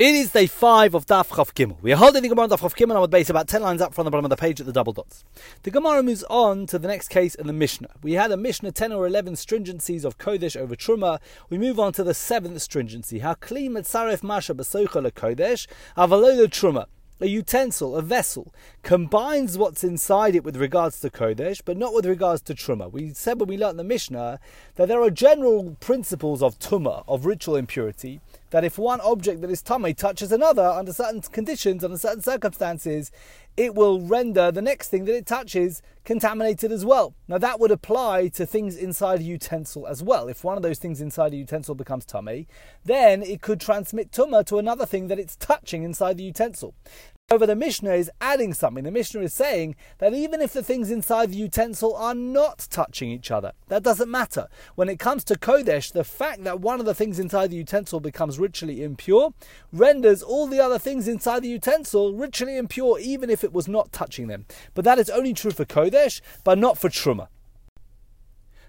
It is day five of Daf Chav Gimel. We are holding the Gemara on Daf Chav Gimel on the base about ten lines up from the bottom of the page at the double dots. The Gemara moves on to the next case in the Mishnah. We had a Mishnah ten or eleven stringencies of Kodesh over Truma. We move on to the seventh stringency. How kli metzaref masha besocha Kodesh avalo Truma a utensil, a vessel, combines what's inside it with regards to Kodesh, but not with regards to Truma. We said when we learned the Mishnah that there are general principles of Tuma, of ritual impurity, that if one object that is Tame touches another under certain conditions, under certain circumstances, it will render the next thing that it touches contaminated as well. Now that would apply to things inside a utensil as well. If one of those things inside a utensil becomes tummy, then it could transmit tumma to another thing that it's touching inside the utensil. However, the Mishnah is adding something. The Mishnah is saying that even if the things inside the utensil are not touching each other, that doesn't matter. When it comes to Kodesh, the fact that one of the things inside the utensil becomes ritually impure renders all the other things inside the utensil ritually impure, even if it was not touching them. But that is only true for Kodesh, but not for Truma.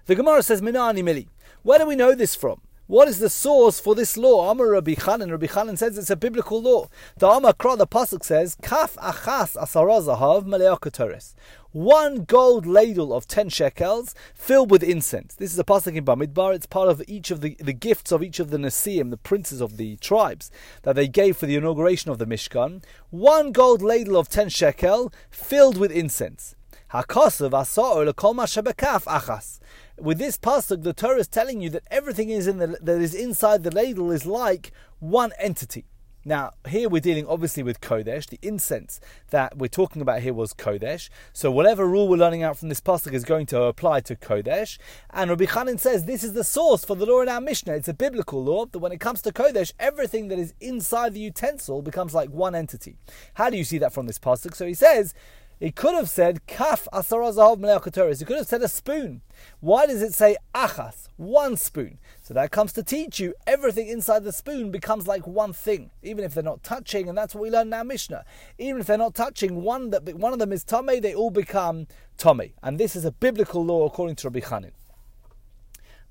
The Gemara says, Minani Mili. Where do we know this from? What is the source for this law? Amar Rabbi Chanin. Rabbi Chanin says it's a biblical law. The Amar Kra, the pasuk says, "Kaf achas asarazahav maleakatoris." One gold ladle of ten shekels filled with incense. This is a pasuk in Bamidbar. It's part of each of the, the gifts of each of the Nasiim, the princes of the tribes, that they gave for the inauguration of the Mishkan. One gold ladle of ten shekel filled with incense. Hakosav mashabekaf achas with this pasuk, the Torah is telling you that everything is in the, that is inside the ladle is like one entity. Now, here we're dealing obviously with Kodesh. The incense that we're talking about here was Kodesh. So, whatever rule we're learning out from this pasuk is going to apply to Kodesh. And Rabbi Chanin says this is the source for the law in our Mishnah. It's a biblical law that when it comes to Kodesh, everything that is inside the utensil becomes like one entity. How do you see that from this pasuk? So, he says he could have said kaf asarazahov meleakatoris. He could have said a spoon. Why does it say achas, one spoon? So that comes to teach you everything inside the spoon becomes like one thing, even if they're not touching, and that's what we learn now Mishnah. Even if they're not touching, one that one of them is tame, they all become tame, and this is a biblical law according to Rabbi Chanin.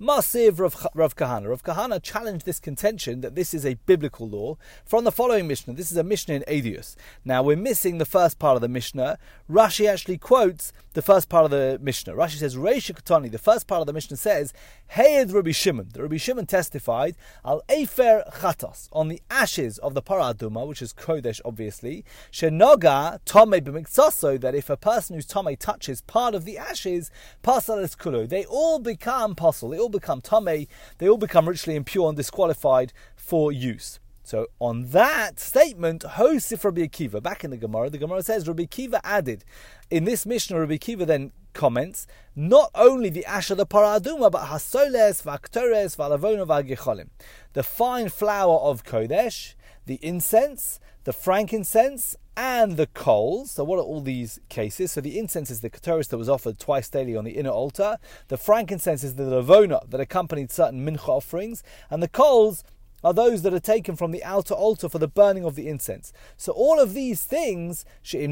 Masiv Rav, Rav Kahana. Rav Kahana challenged this contention that this is a biblical law from the following Mishnah. This is a Mishnah in Adius. Now we're missing the first part of the Mishnah. Rashi actually quotes the first part of the Mishnah. Rashi says, Reisha Katani, the first part of the Mishnah says, Heyed Rabbi Shimon. The Rabbi Shimon testified, Al Efer Chatos, on the ashes of the Parah Adumah, which is Kodesh obviously, Shenoga Tome B'miksaso, that if a person whose Tome touches part of the ashes, Pasal Kulu, they all become Pasal. They all become tame, they all become ritually impure and disqualified for use. So on that statement, Hosif Rabbi Akiva, back in the Gemara, the Gemara says Rabbi Akiva added. In this Mishnah, Rabbi Akiva then comments, not only the ash of the parah adumah, but hasoles, vaktores, valavona, vagecholim. The fine flour of Kodesh, the incense, the frankincense, and the coals. So, what are all these cases? So, the incense is the katoris that was offered twice daily on the inner altar. The frankincense is the lavona that accompanied certain mincha offerings, and the coals are those that are taken from the outer altar for the burning of the incense. So all of these things, if a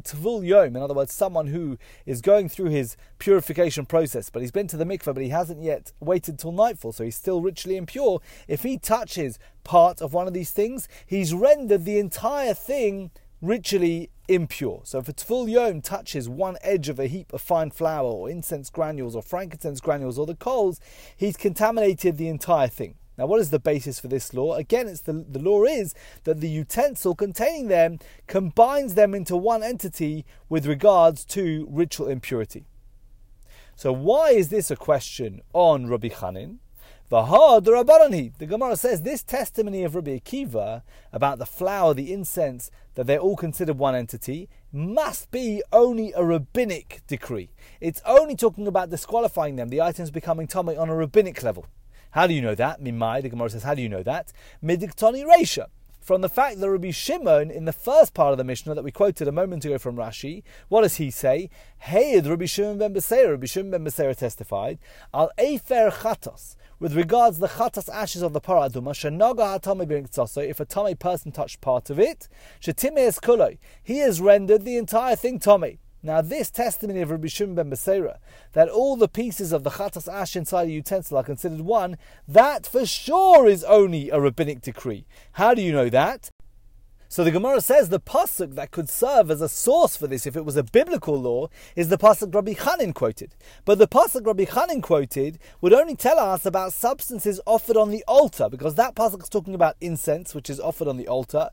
tvul yom, in other words, someone who is going through his purification process, but he's been to the mikveh, but he hasn't yet waited till nightfall, so he's still ritually impure, if he touches part of one of these things, he's rendered the entire thing ritually impure. So if a tvul yom touches one edge of a heap of fine flour or incense granules or frankincense granules or the coals, he's contaminated the entire thing. Now, what is the basis for this law? Again, it's the, the law is that the utensil containing them combines them into one entity with regards to ritual impurity. So, why is this a question on Rabbi Chanin? The Gemara says this testimony of Rabbi Akiva about the flour, the incense, that they're all considered one entity, must be only a rabbinic decree. It's only talking about disqualifying them, the items becoming tummy on a rabbinic level. How do you know that? Mimai, the Gemara says, how do you know that? Midiktoni Reisha from the fact that Rabbi Shimon, in the first part of the Mishnah that we quoted a moment ago from Rashi, what does he say? Hey, Rabbi Shimon ben Beseira, Rabbi Shimon ben Beseira testified, Al Efer Chatos, with regards the chatas ashes of the parah adumah, shenaga hatame if a tummy person touched part of it, shetime es kuloi, he has rendered the entire thing tummy. Now, this testimony of Rabbi Shimon ben Beseira, that all the pieces of the chatas ash inside a utensil are considered one, that for sure is only a rabbinic decree. How do you know that? So the Gemara says the pasuk that could serve as a source for this, if it was a biblical law, is the pasuk Rabbi Chanin quoted. But the pasuk Rabbi Chanin quoted would only tell us about substances offered on the altar, because that pasuk is talking about incense, which is offered on the altar,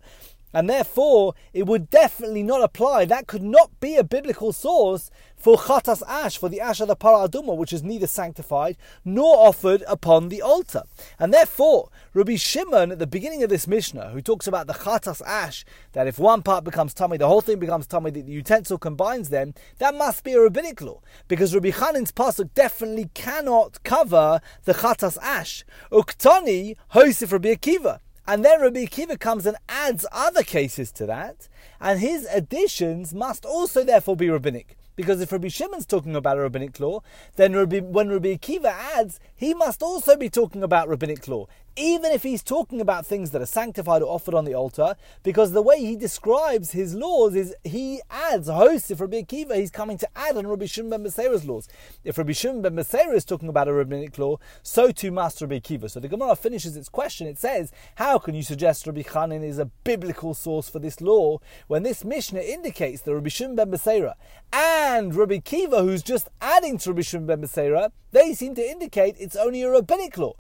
and therefore it would definitely not apply. That could not be a biblical source for chatas ash, for the ash of the parah adumah, which is neither sanctified nor offered upon the altar. And therefore, Rabbi Shimon at the beginning of this Mishnah, who talks about the chatas ash, that if one part becomes tummy, the whole thing becomes tummy, the utensil combines them, that must be a rabbinic law. Because Rabbi Chanin's pasuk definitely cannot cover the chatas ash. Uktani hoisif Rabbi Akiva. And then Rabbi Akiva comes and adds other cases to that, and his additions must also therefore be rabbinic. Because if Rabbi Shimon's talking about a rabbinic law, then Rabbi, when Rabbi Akiva adds, he must also be talking about rabbinic law even if he's talking about things that are sanctified or offered on the altar, because the way he describes his laws is he adds hosts. If Rabbi Akiva, he's coming to add on Rabbi Shimon ben Beseira's laws. If Rabbi Shimon ben Beseira is talking about a rabbinic law, so too must Rabbi Akiva. So the Gemara finishes its question. It says, "How can you suggest Rabbi Chanin is a biblical source for this law when this Mishnah indicates that Rabbi Shimon ben Beseira and Rabbi Akiva, who's just adding to Rabbi Shimon ben Beseira, they seem to indicate it's only a rabbinic law."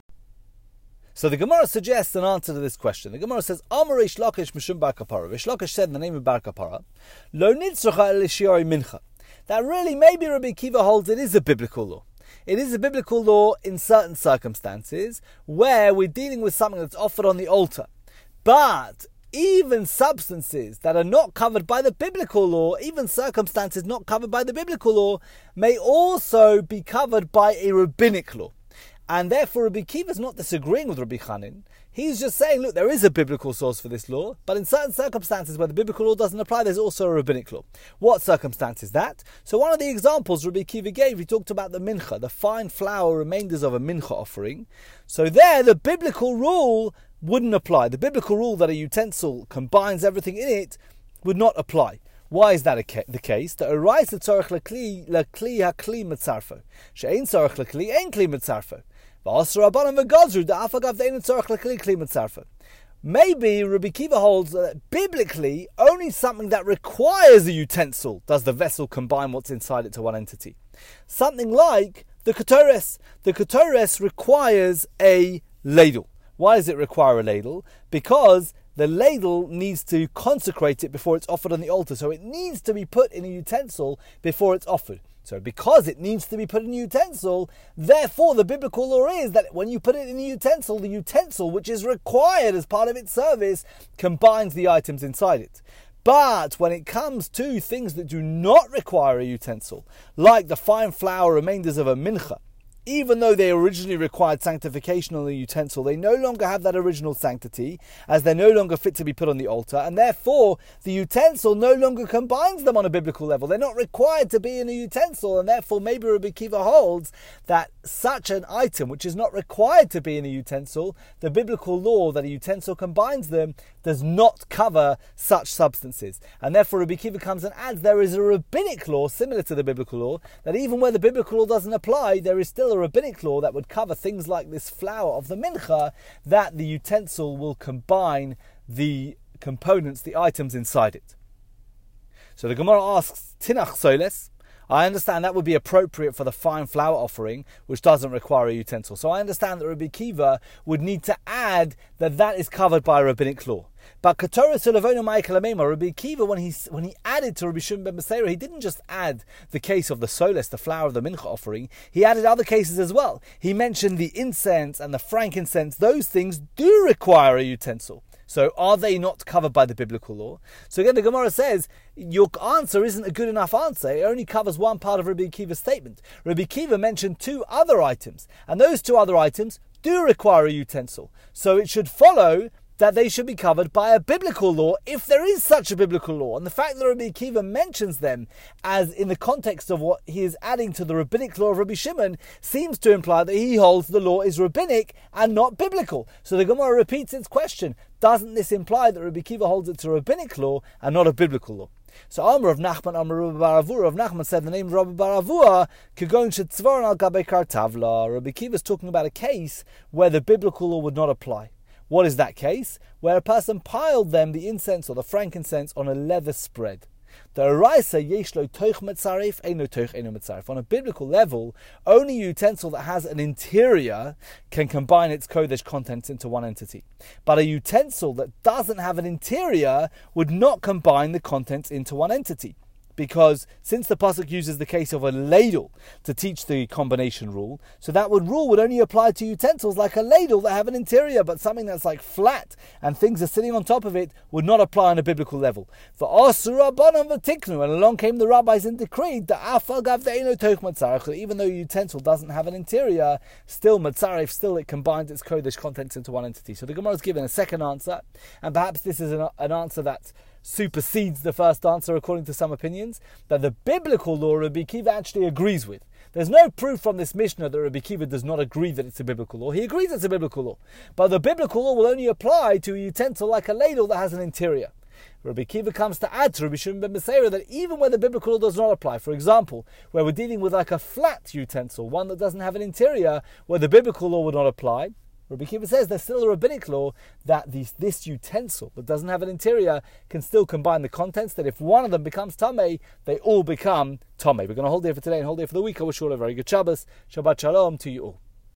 So the Gemara suggests an answer to this question. The Gemara says, Amar Reish Lakish Mishum Bar Kappara. Reish Lakish said in the name of Bar Kappara, Lo nitzracha el mincha. That really, maybe Rabbi Kiva holds it is a biblical law. It is a biblical law in certain circumstances where we're dealing with something that's offered on the altar. But even substances that are not covered by the biblical law, even circumstances not covered by the biblical law, may also be covered by a rabbinic law. And therefore, Rabbi Kiva is not disagreeing with Rabbi Chanin. He's just saying, look, there is a biblical source for this law, but in certain circumstances where the biblical law doesn't apply, there's also a rabbinic law. What circumstance is that? So one of the examples Rabbi Kiva gave, he talked about the mincha, the fine flour remainders of a mincha offering. So there, the biblical rule wouldn't apply. The biblical rule that a utensil combines everything in it would not apply. Why is that the case? The arise the tzorich lekli lekli hakli mitzarfo. She'ein tzorich lekli ein kli mitzarfo. Maybe Rabbi Kiva holds that biblically only something that requires a utensil does the vessel combine what's inside it to one entity. Something like the Ketores. The Ketores requires a ladle. Why does it require a ladle? Because the ladle needs to consecrate it before it's offered on the altar. So it needs to be put in a utensil before it's offered. So, because it needs to be put in a utensil, therefore the biblical law is that when you put it in a utensil, the utensil, which is required as part of its service, combines the items inside it. But when it comes to things that do not require a utensil, like the fine flour remainders of a mincha, even though they originally required sanctification on the utensil, they no longer have that original sanctity, as they're no longer fit to be put on the altar, and therefore the utensil no longer combines them on a biblical level. They're not required to be in a utensil, and therefore maybe Rabbi Kiva holds that such an item, which is not required to be in a utensil, the biblical law that a utensil combines them does not cover such substances. And therefore Rabbi Kiva comes and adds there is a rabbinic law similar to the biblical law, that even where the biblical law doesn't apply, there is still a rabbinic law that would cover things like this flour of the mincha, that the utensil will combine the components, the items inside it. So the Gemara asks, Tinach Soles, I understand that would be appropriate for the fine flour offering, which doesn't require a utensil. So I understand that Rabbi Kiva would need to add that that is covered by a rabbinic law. But Ketorah Sulavonu Ma'ikalamema, Rabbi Kiva, when he, when he added to Rabbi Shimon ben Beseira, he didn't just add the case of the soles, the flour of the mincha offering, he added other cases as well. He mentioned the incense and the frankincense. Those things do require a utensil. So are they not covered by the biblical law? So again, the Gemara says your answer isn't a good enough answer. It only covers one part of Rabbi Kiva's statement. Rabbi Kiva mentioned two other items, and those two other items do require a utensil. So it should follow that they should be covered by a biblical law if there is such a biblical law. And the fact that Rabbi Akiva mentions them as in the context of what he is adding to the rabbinic law of Rabbi Shimon seems to imply that he holds the law is rabbinic and not biblical. So the Gemara repeats its question. Doesn't this imply that Rabbi Akiva holds it to rabbinic law and not a biblical law? So Amr Rav Nachman, Amr Rabbi Baravura Rav Nachman said the name of Rabbi bar Avuha, Kagon Shetzvaron al Gabe Tavla. Rabbi Kiva is talking about a case where the biblical law would not apply. What is that case? Where a person piled them, the incense or the frankincense, on a leather spread. The Araisa yeshlo toich metzaref, eno toich eno metzaref. On a biblical level, only utensil that has an interior can combine its kodesh contents into one entity. But a utensil that doesn't have an interior would not combine the contents into one entity because since the pasuk uses the case of a ladle to teach the combination rule, so that would rule would only apply to utensils like a ladle that have an interior, but something that's like flat and things are sitting on top of it would not apply on a biblical level. For Asurabanan v'tiknu, and along came the rabbis and decreed that afagav de'eno even though a utensil doesn't have an interior, still matzaref, still it combines its kodesh contents into one entity. So the Gemara is given a second answer, and perhaps this is an, an answer that supersedes the first answer according to some opinions, that the biblical law Rabbi Kiva actually agrees with. There's no proof from this Mishnah that Rabbi Kiva does not agree that it's a biblical law. He agrees it's a biblical law. But the biblical law will only apply to a utensil like a ladle that has an interior. Rabbi Kiva comes to add to Rabbi Shimon ben Beseira that even where the biblical law does not apply, for example, where we're dealing with like a flat utensil, one that doesn't have an interior, where the biblical law would not apply, Rabbi Kiva says there's still a rabbinic law that these, this utensil that doesn't have an interior can still combine the contents, that if one of them becomes Tameh, they all become Tameh. We're going to hold there for today and hold there for the week. I wish you all a very good Shabbos. Shabbat Shalom to you all.